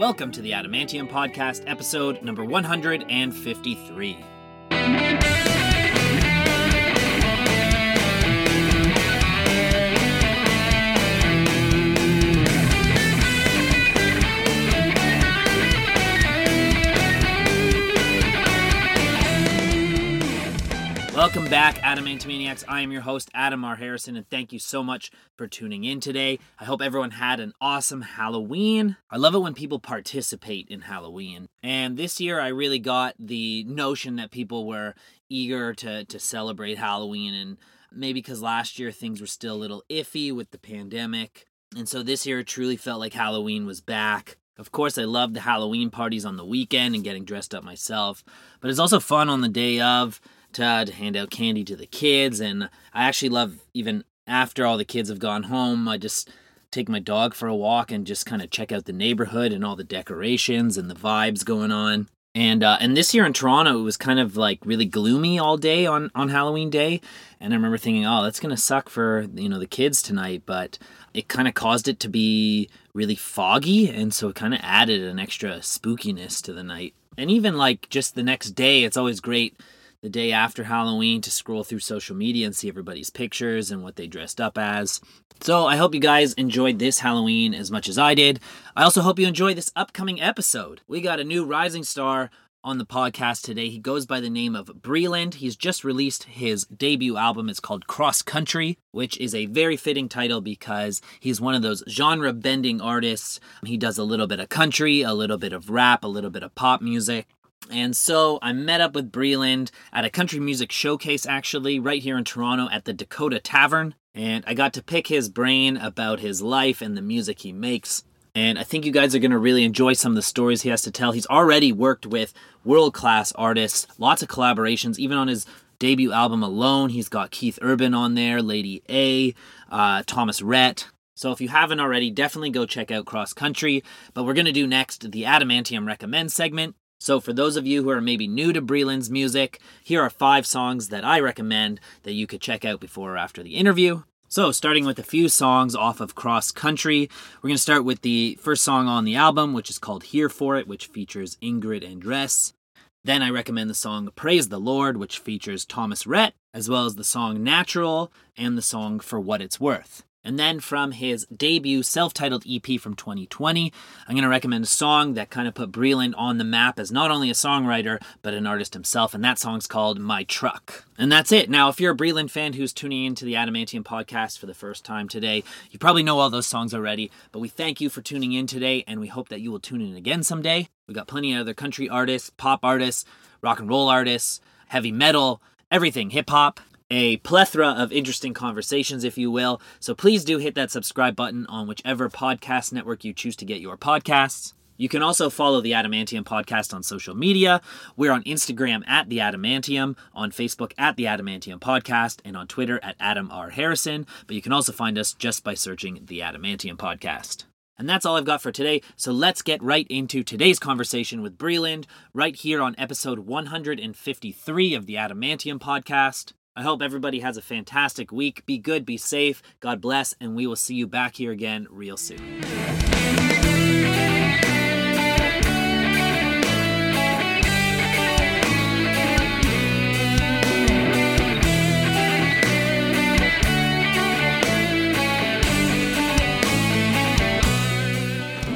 Welcome to the Adamantium Podcast, episode number 153. Welcome back, Adam Adamantomaniacs. I am your host, Adam R. Harrison, and thank you so much for tuning in today. I hope everyone had an awesome Halloween. I love it when people participate in Halloween. And this year, I really got the notion that people were eager to, to celebrate Halloween, and maybe because last year things were still a little iffy with the pandemic. And so this year, it truly felt like Halloween was back. Of course, I love the Halloween parties on the weekend and getting dressed up myself, but it's also fun on the day of to, to hand out candy to the kids. And I actually love, even after all the kids have gone home, I just take my dog for a walk and just kind of check out the neighborhood and all the decorations and the vibes going on. And uh, and this year in Toronto, it was kind of like really gloomy all day on on Halloween Day, and I remember thinking, oh, that's gonna suck for you know the kids tonight. But it kind of caused it to be really foggy, and so it kind of added an extra spookiness to the night. And even like just the next day, it's always great the day after Halloween to scroll through social media and see everybody's pictures and what they dressed up as. So I hope you guys enjoyed this Halloween as much as I did. I also hope you enjoy this upcoming episode. We got a new rising star on the podcast today. He goes by the name of Breland. He's just released his debut album. It's called Cross Country, which is a very fitting title because he's one of those genre bending artists. He does a little bit of country, a little bit of rap, a little bit of pop music. And so I met up with Breland at a country music showcase, actually, right here in Toronto at the Dakota Tavern. And I got to pick his brain about his life and the music he makes. And I think you guys are going to really enjoy some of the stories he has to tell. He's already worked with world class artists, lots of collaborations, even on his debut album alone. He's got Keith Urban on there, Lady A, uh, Thomas Rhett. So if you haven't already, definitely go check out Cross Country. But we're going to do next the Adamantium Recommend segment. So, for those of you who are maybe new to Breland's music, here are five songs that I recommend that you could check out before or after the interview. So, starting with a few songs off of Cross Country, we're going to start with the first song on the album, which is called Here For It, which features Ingrid Andress. Then I recommend the song Praise the Lord, which features Thomas Rhett, as well as the song Natural and the song For What It's Worth. And then from his debut self titled EP from 2020, I'm going to recommend a song that kind of put Breland on the map as not only a songwriter, but an artist himself. And that song's called My Truck. And that's it. Now, if you're a Breland fan who's tuning into the Adamantium podcast for the first time today, you probably know all those songs already. But we thank you for tuning in today, and we hope that you will tune in again someday. We've got plenty of other country artists, pop artists, rock and roll artists, heavy metal, everything, hip hop a plethora of interesting conversations, if you will. So please do hit that subscribe button on whichever podcast network you choose to get your podcasts. You can also follow the Adamantium podcast on social media. We're on Instagram at the Adamantium, on Facebook at the Adamantium podcast, and on Twitter at Adam R. Harrison. But you can also find us just by searching the Adamantium podcast. And that's all I've got for today. So let's get right into today's conversation with Breland, right here on episode 153 of the Adamantium podcast. I hope everybody has a fantastic week. Be good, be safe. God bless, and we will see you back here again real soon.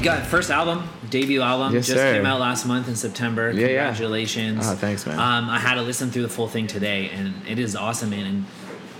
got first album, debut album, Yes, just sir. came out last month in September. Yeah, yeah. Congratulations. Oh, thanks, man. Um, I had to listen through the full thing today, and it is awesome, man, and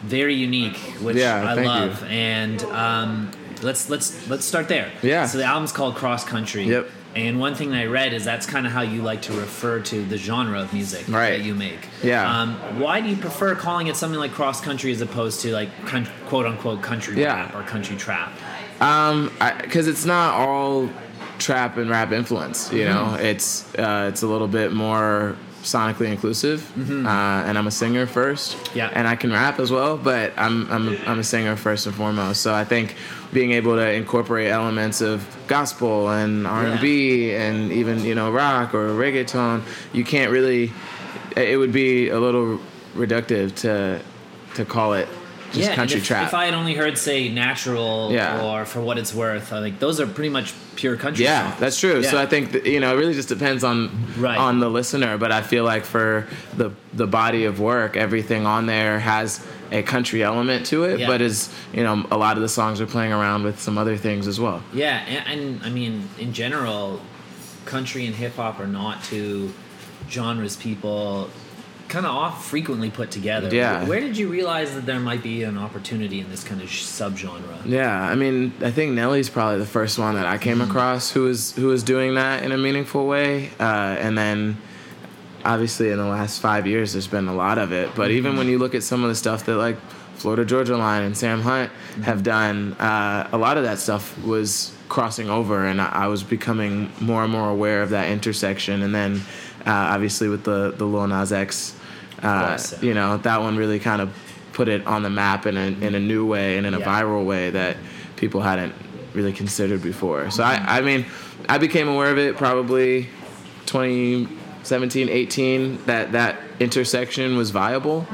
very unique, which Yeah, I love. you. And um, let's let's let's start there. Yeah. So the album's called Cross Country. Yep. And one thing that I read is that's kind of how you like to refer to the genre of music Right. that you make. Yeah. Um, why do you prefer calling it something like cross country as opposed to like con- quote unquote country Yeah. rap or country trap? Um, because it's not all trap and rap influence. You know, Mm-hmm. it's uh, it's a little bit more sonically inclusive. Uh, and I'm a singer first. Mm-hmm. Yeah. And I can rap as well, but I'm I'm a, I'm a singer first and foremost. So I think being able to incorporate elements of gospel and R&B and even you know rock or reggaeton, you can't really. It would be a little reductive to to call it just yeah, country if, trap. If I had only heard say natural Yeah. or for what it's worth, uh, I think those are pretty much pure country. Yeah, songs. that's true. So I think that, you know it really just depends on Right. on the listener. But I feel like for the the body of work, everything on there has a country element to it. Yeah. But is you know a lot of the songs are playing around with some other things as well. Yeah, and, and I mean, in general, country and hip hop are not two genres people kind of off frequently put together. Yeah. Where did you realize that there might be an opportunity in this kind of sh- subgenre? Yeah, I mean, I think Nelly's probably the first one that I came Mm-hmm. across who was who was doing that in a meaningful way, uh, and then obviously in the last five years there's been a lot of it. But Mm-hmm. even when you look at some of the stuff that like Florida Georgia Line and Sam Hunt Mm-hmm. have done, uh, a lot of that stuff was crossing over, and I, I was becoming more and more aware of that intersection. And then uh, obviously with the the Lil Nas X, uh, yeah. you know, that one really kind of put it on the map in a in a new way and in a Yeah. viral way that people hadn't really considered before. So I, I mean, I became aware of it probably 2017, 18 that that intersection was viable.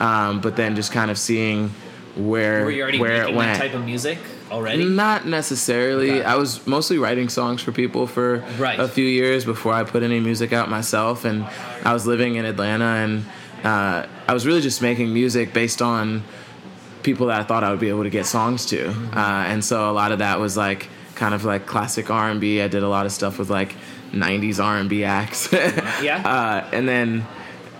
Um, but then just kind of seeing where Mm-hmm. Were you already where it went. that type of music already? Not necessarily. Okay. I was mostly writing songs for people for Right. a few years before I put any music out myself, and I was living in Atlanta, and uh, I was really just making music based on people that I thought I would be able to get songs to, Mm-hmm. uh, and so a lot of that was like kind of like classic R and B. I did a lot of stuff with like '90s R and B acts, Yeah. uh, and then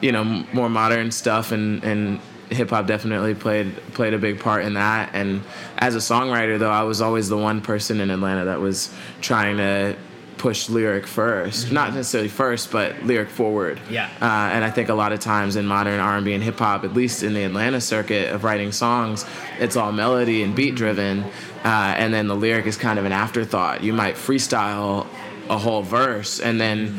you know m- more modern stuff and and hip hop definitely played played a big part in that and as a songwriter though I was always the one person in Atlanta that was trying to push lyric 1st not necessarily first but lyric forward Mm-hmm. Yeah. uh, and I think a lot of times in modern R&B and hip hop at least in the Atlanta circuit of writing songs it's all melody and beat driven uh, and then the lyric is kind of an afterthought you might freestyle a whole verse and then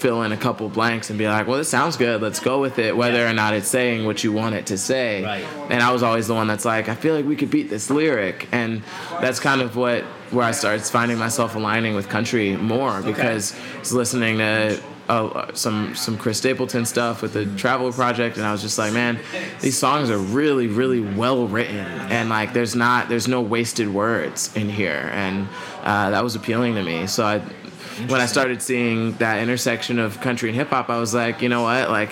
fill in a couple blanks and be like, well, this sounds good. Let's go with it, whether Yeah. or not it's saying what you want it to say. Right. And I was always the one that's like, I feel like we could beat this lyric, and that's kind of what where I started finding myself aligning with country more because I was listening to. Uh, some some Chris Stapleton stuff with the Travel Project, and I was just like, man, these songs are really really well written, and like there's not there's no wasted words in here, and uh, that was appealing to me. So I when I started seeing that intersection of country and hip hop, I was like, you know what? Like,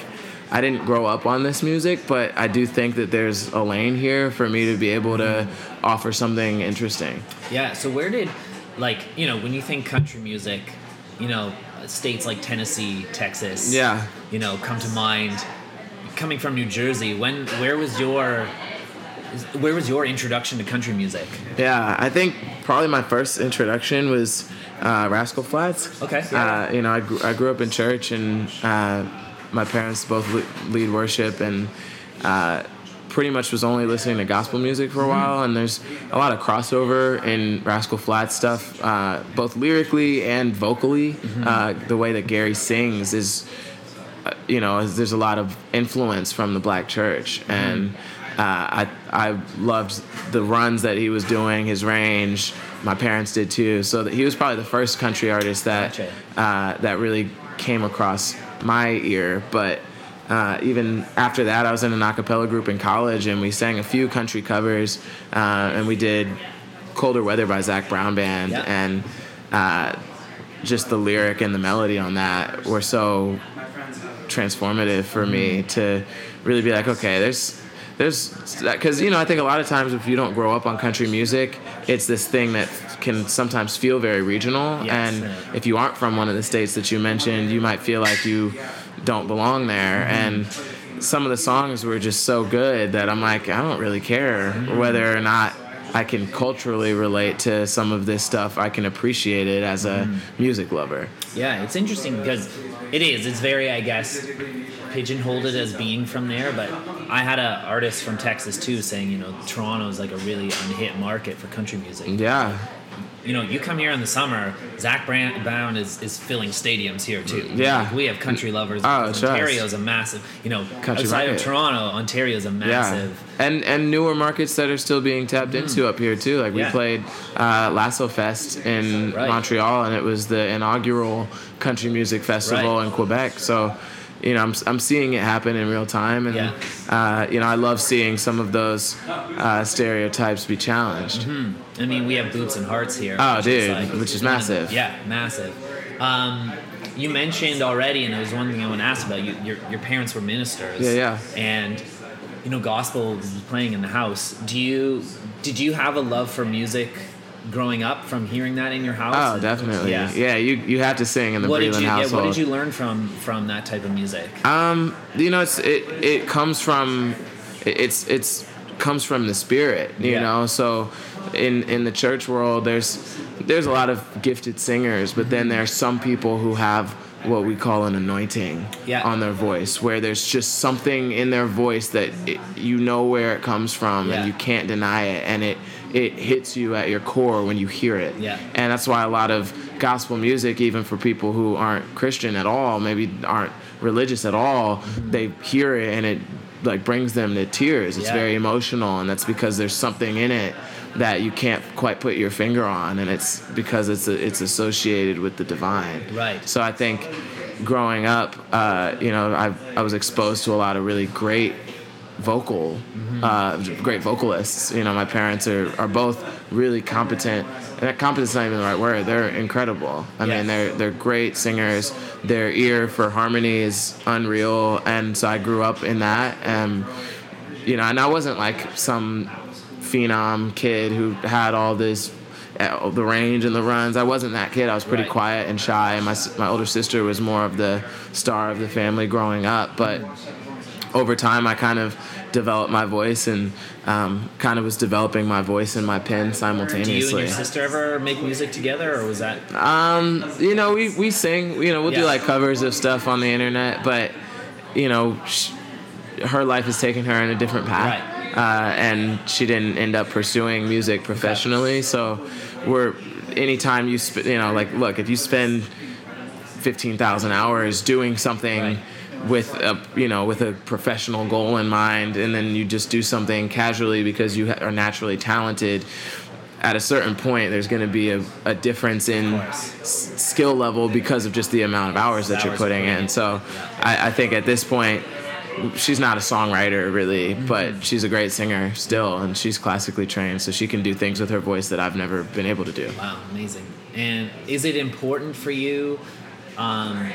I didn't grow up on this music, but I do think that there's a lane here for me to be able to offer something interesting. Yeah. So where did, like, you know, when you think country music, you know, states like Tennessee, Texas, Yeah. you know, come to mind. Coming from New Jersey, when where was your where was your introduction to country music? Yeah, I think probably my first introduction was uh, Rascal Flatts. Okay. Uh, you know, I grew, I grew up in church, and uh, my parents both lead worship, and uh, pretty much was only listening to gospel music for a while. And there's a lot of crossover in Rascal Flatts stuff, uh, both lyrically and vocally. Uh, the way that Gary sings is uh, you know, there's a lot of influence from the black church, and uh, I I loved the runs that he was doing, his range. My parents did too, so he was probably the first country artist that Gotcha. uh, that really came across my ear. But uh, even after that, I was in an a cappella group in college, and we sang a few country covers, uh, and we did "Colder Weather" by Zac Brown Band, Yeah. and uh, just the lyric and the melody on that were so transformative for me to really be like, okay, there's there's because you know I think a lot of times if you don't grow up on country music, it's this thing that can sometimes feel very regional, Yes. and if you aren't from one of the states that you mentioned, you might feel like you don't belong there, mm-hmm. and some of the songs were just so good that I'm like, I don't really care mm-hmm. whether or not. I can culturally relate to some of this stuff. I can appreciate it as a mm-hmm. music lover. Yeah, it's interesting because it is. It's very, I guess, pigeonholed it as being from there. But I had an artist from Texas too saying, you know, Toronto is like a really unhit market for country music. Yeah, You know, you come here in the summer, Zac Brand- Brown is, is filling stadiums here too. Yeah. Like, we have country lovers. Oh. Ontario's a massive. You know, Country outside of market. Toronto, Ontario's a massive. yeah, and and newer markets that are still being tapped into up here too. Like we Yeah. played uh, Lasso Fest in Right. Montreal, and it was the inaugural country music festival Right. in Quebec. So you know, I'm, I'm seeing it happen in real time, and Yeah. uh, you know, I love seeing some of those uh, stereotypes be challenged. I mean, we have Boots and Hearts here. Oh, which dude, which is massive. yeah, massive. Um, you mentioned already, and it was one thing I want to ask about. You, your your parents were ministers. Yeah, yeah. And you know, gospel was playing in the house. Do you did you have a love for music growing up from hearing that in your house? Oh, And- definitely. Yeah. Yeah, you you have to sing in the What did Breland you? Yeah, household. what did you learn from from that type of music? Um, you know, it's it it comes from it's it's comes from the spirit, you Yeah. know. So in in the church world, there's there's a lot of gifted singers, but then there are some people who have what we call an anointing Yeah. on their voice, where there's just something in their voice that it, you know where it comes from Yeah. and you can't deny it, and it it hits you at your core when you hear it. Yeah. And that's why a lot of gospel music, even for people who aren't Christian at all, maybe aren't religious at all, Mm-hmm. they hear it and it like brings them to tears. It's Yeah. very emotional, and that's because there's something in it that you can't quite put your finger on, and it's because it's it's associated with the divine. Right. So I think growing up, uh, you know, I I was exposed to a lot of really great vocal, uh, great vocalists. You know, my parents are, are both really competent. And that competent's not even the right word. They're incredible. I Yeah. mean, they're they're great singers. Their ear for harmony is unreal, and so I grew up in that. And you know, and I wasn't like some phenom kid who had all this uh, the range and the runs. I wasn't that kid. I was pretty Right. quiet and shy. And my my older sister was more of the star of the family growing up, but over time I kind of developed my voice and um, kind of was developing my voice and my pen simultaneously. Do you and your sister ever make music together, or was that? Um, you know, we, we sing, you know, we'll Yeah. do like covers of stuff on the internet, but, you know, sh- her life has taken her in a different path. Uh, and she didn't end up pursuing music professionally. So we're, anytime you, sp- you know, like, look, if you spend 15,000 hours doing something Right. With a, you know, with a professional goal in mind, and then you just do something casually because you are naturally talented, at a certain point, there's going to be a, a difference in s- skill level because of just the amount of hours that you're putting in. in. So I, I think at this point, she's not a songwriter really, but she's a great singer still, and she's classically trained, so she can do things with her voice that I've never been able to do. Wow, amazing. And is it important for you um,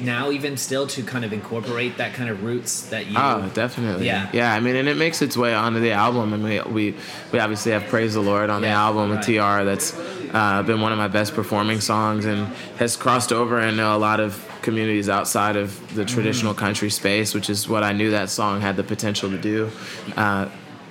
now, even still, to kind of incorporate that kind of roots that you? Oh, definitely. Yeah. Yeah. I mean, and it makes its way onto the album, and we we, we obviously have "Praise the Lord" on the Yeah, album with right. TR. That's uh, been one of my best performing songs, and has crossed over into a lot of communities outside of the traditional Mm. country space, which is what I knew that song had the potential to do. Uh,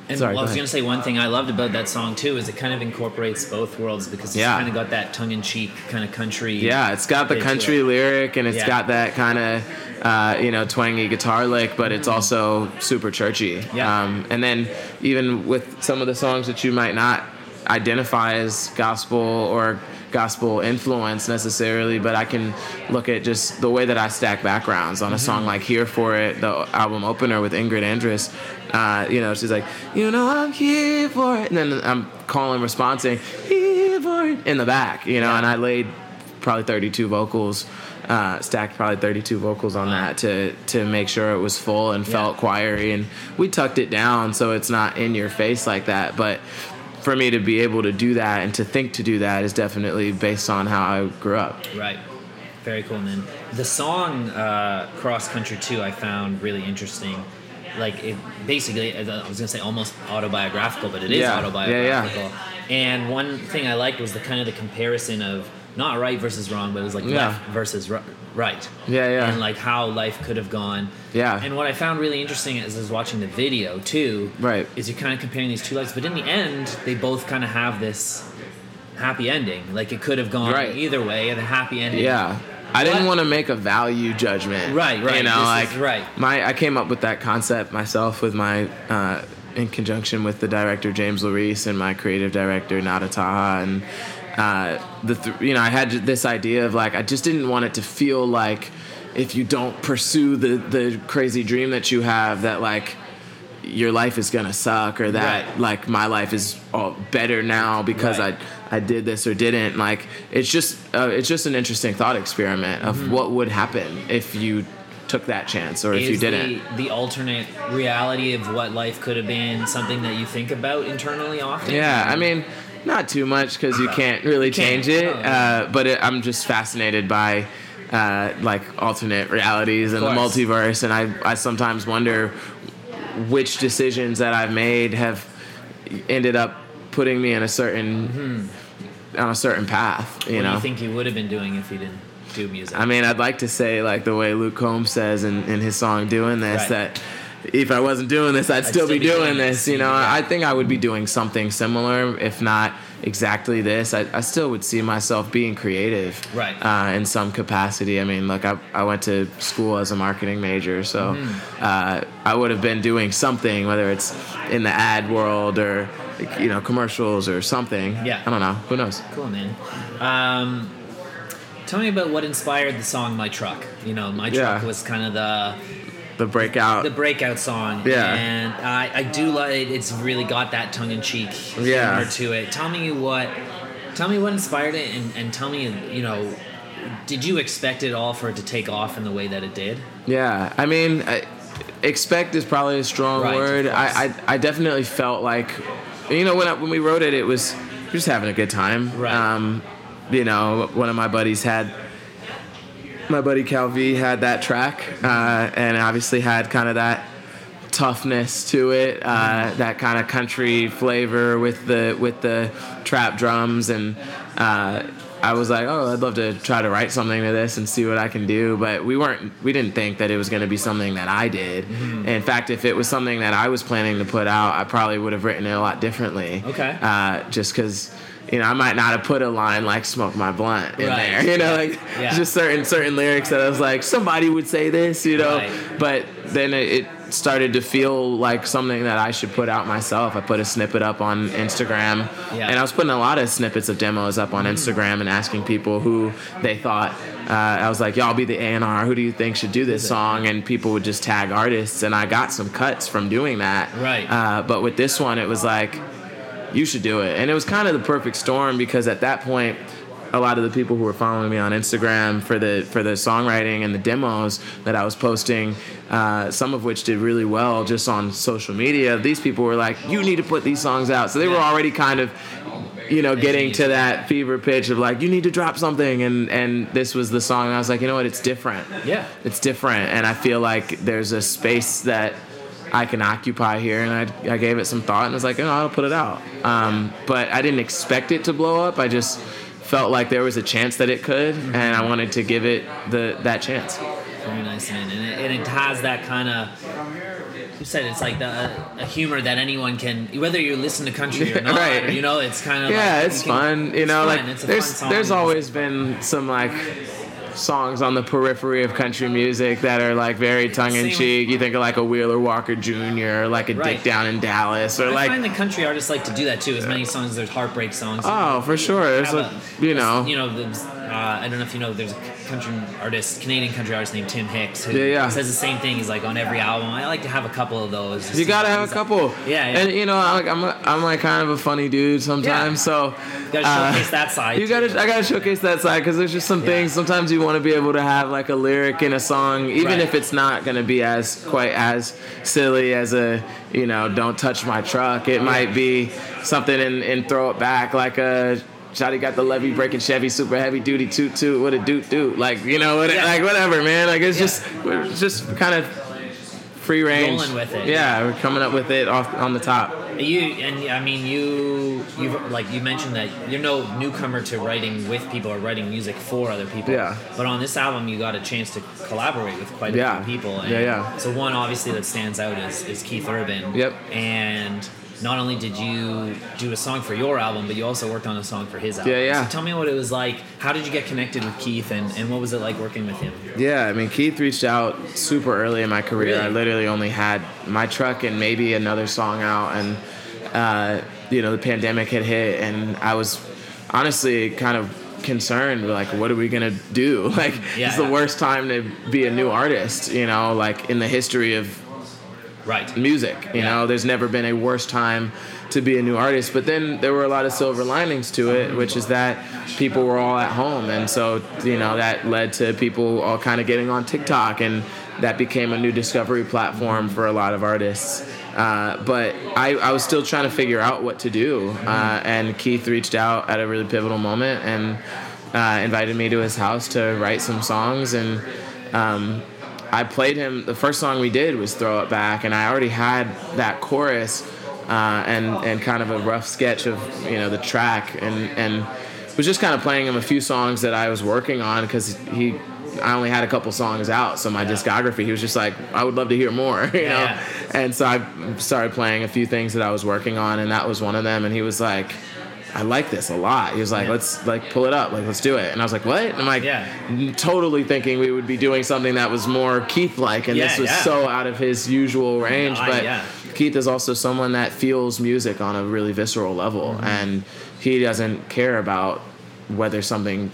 And sorry, well, I was going to say one thing I loved about that song too is it kind of incorporates both worlds because it's Yeah. kind of got that tongue-in-cheek kind of country. Yeah, it's got the country lyric and it's Yeah. got that kind of uh, you know twangy guitar lick, but it's also super churchy. Yeah. Um, and then even with some of the songs that you might not identify as gospel or gospel influence necessarily, but I can look at just the way that I stack backgrounds on a Mm-hmm. song like "Here for It," the album opener with Ingrid Andress. Uh, you know, she's like, you know, I'm here for it, and then I'm calling, responding, here for it in the back, you know, Yeah. and I laid probably 32 vocals, uh, stacked probably 32 vocals on that to to make sure it was full and felt choiry, and we tucked it down so it's not in your face like that, but. For me to be able to do that and to think to do that is definitely based on how I grew up. Right. Very cool, man. The song uh, "Cross Country 2" I found really interesting. Like it, basically, I was gonna say almost autobiographical, but it is Yeah. Yeah, yeah. autobiographical. And one thing I liked was the kind of the comparison of not right versus wrong, but it was like Yeah. left versus ri- right. Yeah, yeah. And like how life could have gone. Yeah. And what I found really interesting as I was watching the video too, Right. is you're kind of comparing these two lives, but in the end, they both kind of have this happy ending. Like it could have gone Right. either way, and a happy ending. Yeah. I didn't want to make a value judgment. Right, right. You know, This is like right. my I came up with that concept myself with my uh, in conjunction with the director James Larice and my creative director Nada Taha and uh, the th- you know I had this idea of like I just didn't want it to feel like if you don't pursue the the crazy dream that you have that like your life is gonna suck or that Right. like my life is all better now because Right. I I did this or didn't like it's just uh, it's just an interesting thought experiment of Mm-hmm. what would happen if you took that chance or if you didn't. The, the alternate reality of what life could have been something that you think about internally often. Yeah, I mean, not too much because you can't really can't, change it. no. Uh, but it, I'm just fascinated by uh, like alternate realities and the multiverse, and I I sometimes wonder which decisions that I've made have ended up putting me in a certain on a certain path. You what know. do you think you would have been doing if you didn't do music? I mean, I'd like to say like the way Luke Combs says in, in his song "Doing This" Right. that if I wasn't doing this, I'd, still, be, doing, this. You know, Yeah. I think I would be doing something similar, if not exactly this. I, I still would see myself being creative, Right. Uh, in some capacity. I mean, look, I, I went to school as a marketing major, so Mm-hmm. uh, I would have been doing something, whether it's in the ad world or you know commercials or something. Yeah. I don't know. Who knows? Cool, man. Um, tell me about what inspired the song "My Truck." You know, "My Truck" Yeah. was kind of the The breakout. the breakout song. Yeah. and I, I do like it's really got that tongue in cheek Yeah. humor to it. Tell me what, tell me what inspired it, and, and tell me you know, did you expect it all for it to take off in the way that it did? Yeah, I mean, I, expect is probably a strong Right, word. I, I I definitely felt like, you know, when I, when we wrote it, it was just having a good time. Right. Um, you know, one of my buddies had. My buddy Cal V had that track, uh, and obviously had kind of that toughness to it, uh, that kind of country flavor with the with the trap drums, and uh, I was like, oh, I'd love to try to write something to this and see what I can do. But we weren't, we didn't think that it was going to be something that I did. In fact, if it was something that I was planning to put out, I probably would have written it a lot differently. Okay. Uh, just because. You know, I might not have put a line like "smoke my blunt" in Right. there. You know, like Yeah. just certain certain lyrics that I was like, somebody would say this. You know, Right. but then it, it started to feel like something that I should put out myself. I put a snippet up on Instagram, Yeah. and I was putting a lot of snippets of demos up on Instagram and asking people who they thought. Uh, I was like, "Y'all be the A and R. Who do you think should do this song?" And people would just tag artists, and I got some cuts from doing that. Right. Uh, but with this one, it was like, you should do it. And it was kind of the perfect storm because at that point, a lot of the people who were following me on Instagram for the for the songwriting and the demos that I was posting, uh, some of which did really well just on social media. These people were like, "You need to put these songs out." So they were already kind of, you know, getting to that fever pitch of like, "You need to drop something." And and this was the song. And I was like, you know what? It's different Yeah. it's different and i feel like there's a space that i can occupy here and i, I gave it some thought and was like oh, i'll put it out um, but i didn't expect it to blow up i just felt like there was a chance that it could and i wanted to give it the that chance Very nice, man. And it, and it has that kind of. You said it's like the a humor that anyone can, whether you listen to country or not. Right. Or, you know, it's kind of yeah like, it's you can- fun you know fun, like there's fun there's always been some like songs on the periphery of country music that are like very tongue-in-cheek you think of like a wheeler walker jr or like a Right. dick down in dallas or I like find the country artists like to do that too. As many songs, as there's heartbreak songs. oh for sure a, you know you know, there's, uh, I don't know if you know, there's a country artist, Canadian country artist named Tim Hicks, who Yeah, yeah. says the same thing. He's like on every album. I like to have a couple of those. You gotta have a he's like- couple. Yeah, yeah. And you know, I'm like, I'm, a, I'm like kind of a funny dude sometimes. So Gotta uh, showcase that side. You gotta, too. I gotta showcase that side because there's just some things. Sometimes you want to be able to have like a lyric in a song, even Right. if it's not gonna be as quite as silly as a, you know, don't touch my truck. It might be something and and throw it back like a. Shotty got the levy breaking Chevy super heavy duty toot toot what a doot doot like you know what Yeah. like whatever man like it's Yeah. just we're just kind of free range Rolling with it. yeah we're coming up with it off on the top You and I mean you you like you mentioned that you're no newcomer to writing with people or writing music for other people. Yeah. But on this album, you got a chance to collaborate with quite a Yeah. few people. And Yeah, yeah. So one obviously that stands out is, is Keith Urban. Yep. And not only did you do a song for your album, but you also worked on a song for his album. Yeah, yeah. So tell me what it was like. How did you get connected with Keith, and, and what was it like working with him? Yeah, I mean, Keith reached out super early in my career. Really? I literally only had my truck and maybe another song out, and uh, you know, the pandemic had hit, and I was honestly kind of concerned. Like, what are we gonna do? Like, Yeah, it's the worst time to be a new artist. You know, like in the history of Right. music. You Yeah. know, there's never been a worse time to be a new artist. But then there were a lot of silver linings to it, which is that people were all at home, and so you know that led to people all kind of getting on TikTok, and that became a new discovery platform for a lot of artists. Uh, but I, I was still trying to figure out what to do, uh, and Keith reached out at a really pivotal moment and uh, invited me to his house to write some songs and. Um, I played him. The first song we did was "Throw It Back," and I already had that chorus uh, and and kind of a rough sketch of you know the track, and and was just kind of playing him a few songs that I was working on because he. I only had a couple songs out, so my discography. He was just like, "I would love to hear more," you know. Yeah. And so I started playing a few things that I was working on, and that was one of them. And he was like, I like this a lot. He was like, Yeah. let's like pull it up, like let's do it. And I was like, what? And I'm like, Yeah. totally thinking we would be doing something that was more Keith like, and this was yeah. so out of his usual range. I- but yeah. Keith is also someone that feels music on a really visceral level, Mm-hmm. and he doesn't care about whether something.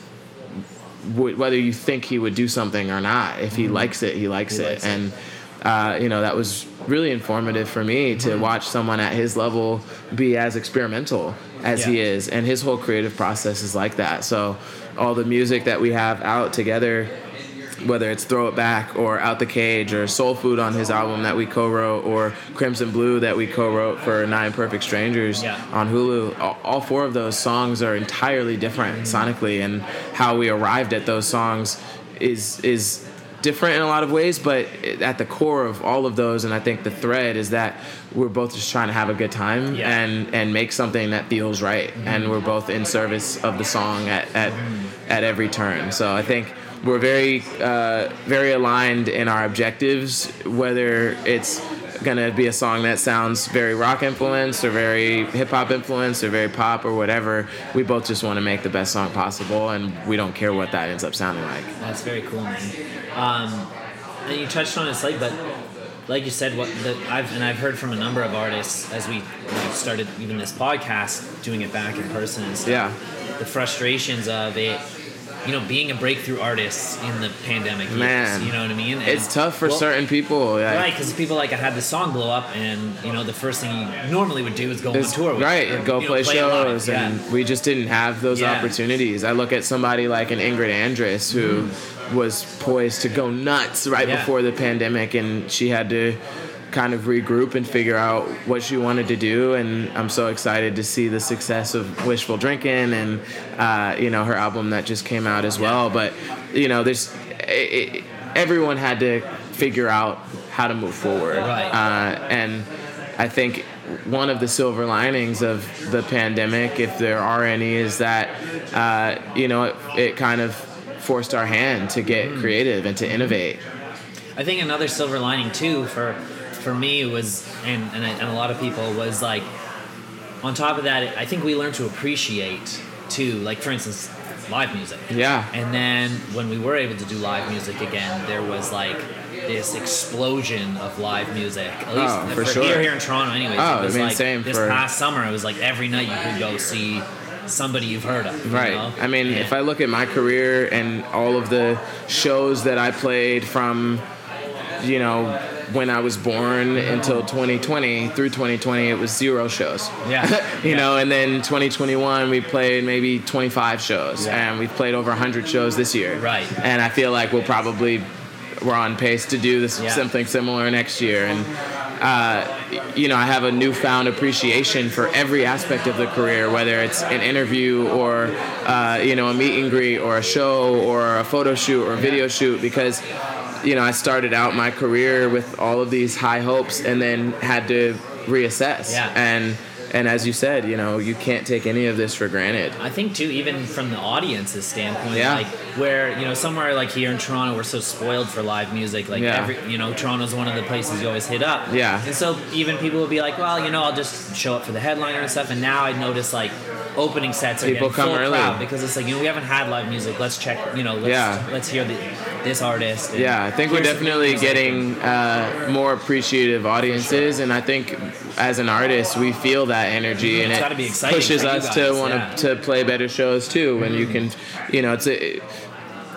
Whether you think he would do something or not, if he likes it, he likes Mm-hmm. He it, likes it. Uh, you know that was really informative for me to Mm-hmm. watch someone at his level be as experimental as he is. And his whole creative process is like that. So all the music that we have out together whether it's throw it back or out the cage or soul food on his album that we co-wrote or crimson blue that we co-wrote for nine perfect strangers Yeah. on hulu all, all four of those songs are entirely different sonically. And how we arrived at those songs is is different in a lot of ways but at the core of all of those and i think the thread is that we're both just trying to have a good time Yeah. and and make something that feels right. And we're both in service of the song at at, at every turn. So i think we're very uh, very aligned in our objectives whether it's gonna be a song that sounds very rock influenced or very hip hop influenced or very pop or whatever we both just want to make the best song possible and we don't care what that ends up sounding like That's very cool, man. Um, and you touched on it slightly, but like you said, what the, I've and I've heard from a number of artists as we know, started even this podcast, doing it back in person and stuff. Yeah. The frustrations of it, you know, being a breakthrough artist in the pandemic years. Man. you know what I mean? And- it's tough for well, certain people like, Right, because people like I had the song blow up, and you know the first thing you normally would do is go on tour with right, it, go you know, play, shows, Yeah. and we just didn't have those Yeah. opportunities. I look at somebody like an Ingrid Andress who mm-hmm. was poised to go nuts right Yeah. before the pandemic, and she had to kind of regroup and figure out what she wanted to do. And I'm so excited to see the success of Wishful Drinking and uh, you know her album that just came out as well. But you know, there's it, it, everyone had to figure out how to move forward, Right. uh, and I think one of the silver linings of the pandemic, if there are any, is that uh, you know it, it kind of forced our hand to get creative and to innovate. I think another silver lining too for for me it was and and, I, and a lot of people was like on top of that I think we learned to appreciate too like for instance live music Yeah. and then when we were able to do live music again there was like this explosion of live music at least Oh, for for sure. here here in Toronto anyways Oh, it was I mean, like same this for- past summer it was like every night you could go see somebody you've heard of you Right. know? I mean, And- if I look at my career and all of the shows that I played from, you know, when I was born until 2020 through 2020, it was zero shows. Yeah. you Yeah. know, and then 2021 we played maybe 25 shows, Yeah. and we've played over 100 shows this year. Right. And I feel like we'll probably we're on pace to do this Yeah. something similar next year, and. Uh, you know, I have a newfound appreciation for every aspect of the career, whether it's an interview or, uh, you know, a meet and greet or a show or a photo shoot or a video shoot, because, you know, I started out my career with all of these high hopes and then had to reassess. Yeah. And and as you said, you know, you can't take any of this for granted. I think too, even from the audience's standpoint, Yeah. like where you know somewhere like here in Toronto, we're so spoiled for live music. Like Yeah. every, you know, Toronto's one of the places you always hit up. Yeah. And so even people will be like, well, you know, I'll just show up for the headliner and stuff. And now I notice like opening sets are People getting come full early. crowd because it's like you know we haven't had live music. Let's check. You know, let's Yeah. let's hear the, this artist. Yeah, I think we're definitely getting uh, more appreciative audiences, and I think as an artist, we feel that energy, and It's it gotta be exciting pushes us to want yeah. To play better shows too. When you can, you know, it's a,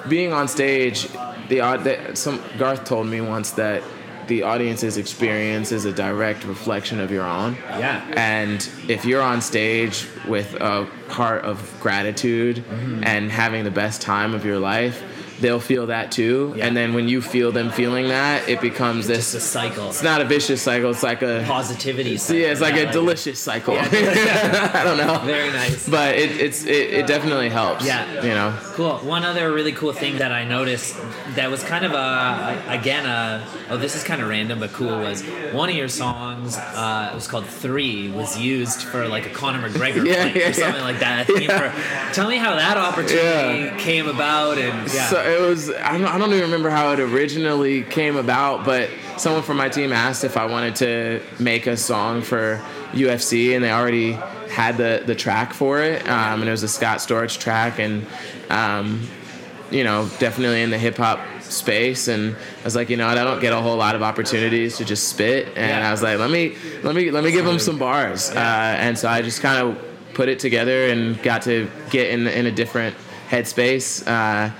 being on stage. The odd that some Garth told me once that the audience's experience is a direct reflection of your own. Yeah. And if you're on stage with a heart of gratitude Mm-hmm. and having the best time of your life, they'll feel that too. Yeah. And then when you feel them feeling that, it becomes It's a this. cycle. It's not a vicious cycle. It's like a. Positivity. Cycle. Yeah, it's like Yeah, a delicious cycle. Yeah. I don't know. Very nice. But it, it's it, it definitely helps. Yeah. You know. Cool. One other really cool thing that I noticed that was kind of a again a oh this is kind of random but cool was one of your songs uh, it was called Three was used for like a Conor McGregor Yeah, or something like that. I think Yeah. for- tell me how that opportunity came about and yeah. So it was. I don't, I don't even remember how it originally came about, but someone from my team asked if I wanted to make a song for UFC, and they already had the the track for it, um, and it was a Scott Storch track, and um, you know, definitely in the hip hop space. And I was like, you know, I don't get a whole lot of opportunities to just spit, and Yeah. I was like, let me let me let me give them some bars, uh, and so I just kind of put it together and got to get in in a different headspace. Uh,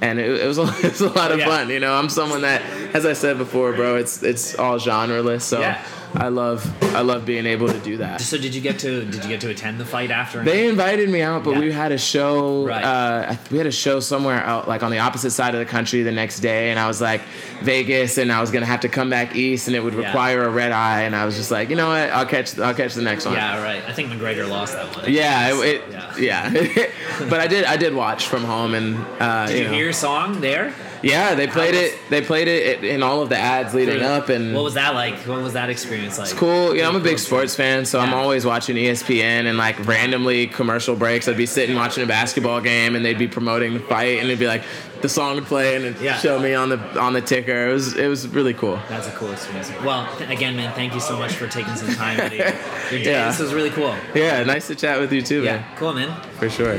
and it, it was a, it was a lot of Yeah. fun. You know, I'm someone that, as I said before, bro, it's it's all genreless. So Yeah. I love I love being able to do that. so did you get to did you get to attend the fight after? They invited me out, but Yeah. we had a show. Right. Uh, we had a show somewhere out, like on the opposite side of the country, the next day, and I was like Vegas, and I was gonna have to come back east, and it would Yeah. require a red eye, and I was just like, you know what, I'll catch I'll catch the next one. yeah, right. I think McGregor lost that one. Yeah, it, it, Yeah. yeah. but I did I did watch from home, and uh, Did you know. hear your song there? Yeah, they played was- it. They played it in all of the ads leading up, and what was that like? What was that experience like? It's cool. You know, I'm a big sports fan, so I'm always watching ESPN and like randomly commercial breaks. I'd be sitting watching a basketball game, and they'd be promoting the fight, and it'd be like the song would play, and it'd Yeah. show me on the on the ticker. It was it was really cool. That's a cool experience. Well, again, man, thank you so much for taking some time your, your day. Yeah. This was really cool. Yeah, nice to chat with you too, Yeah, man. cool, man. For sure.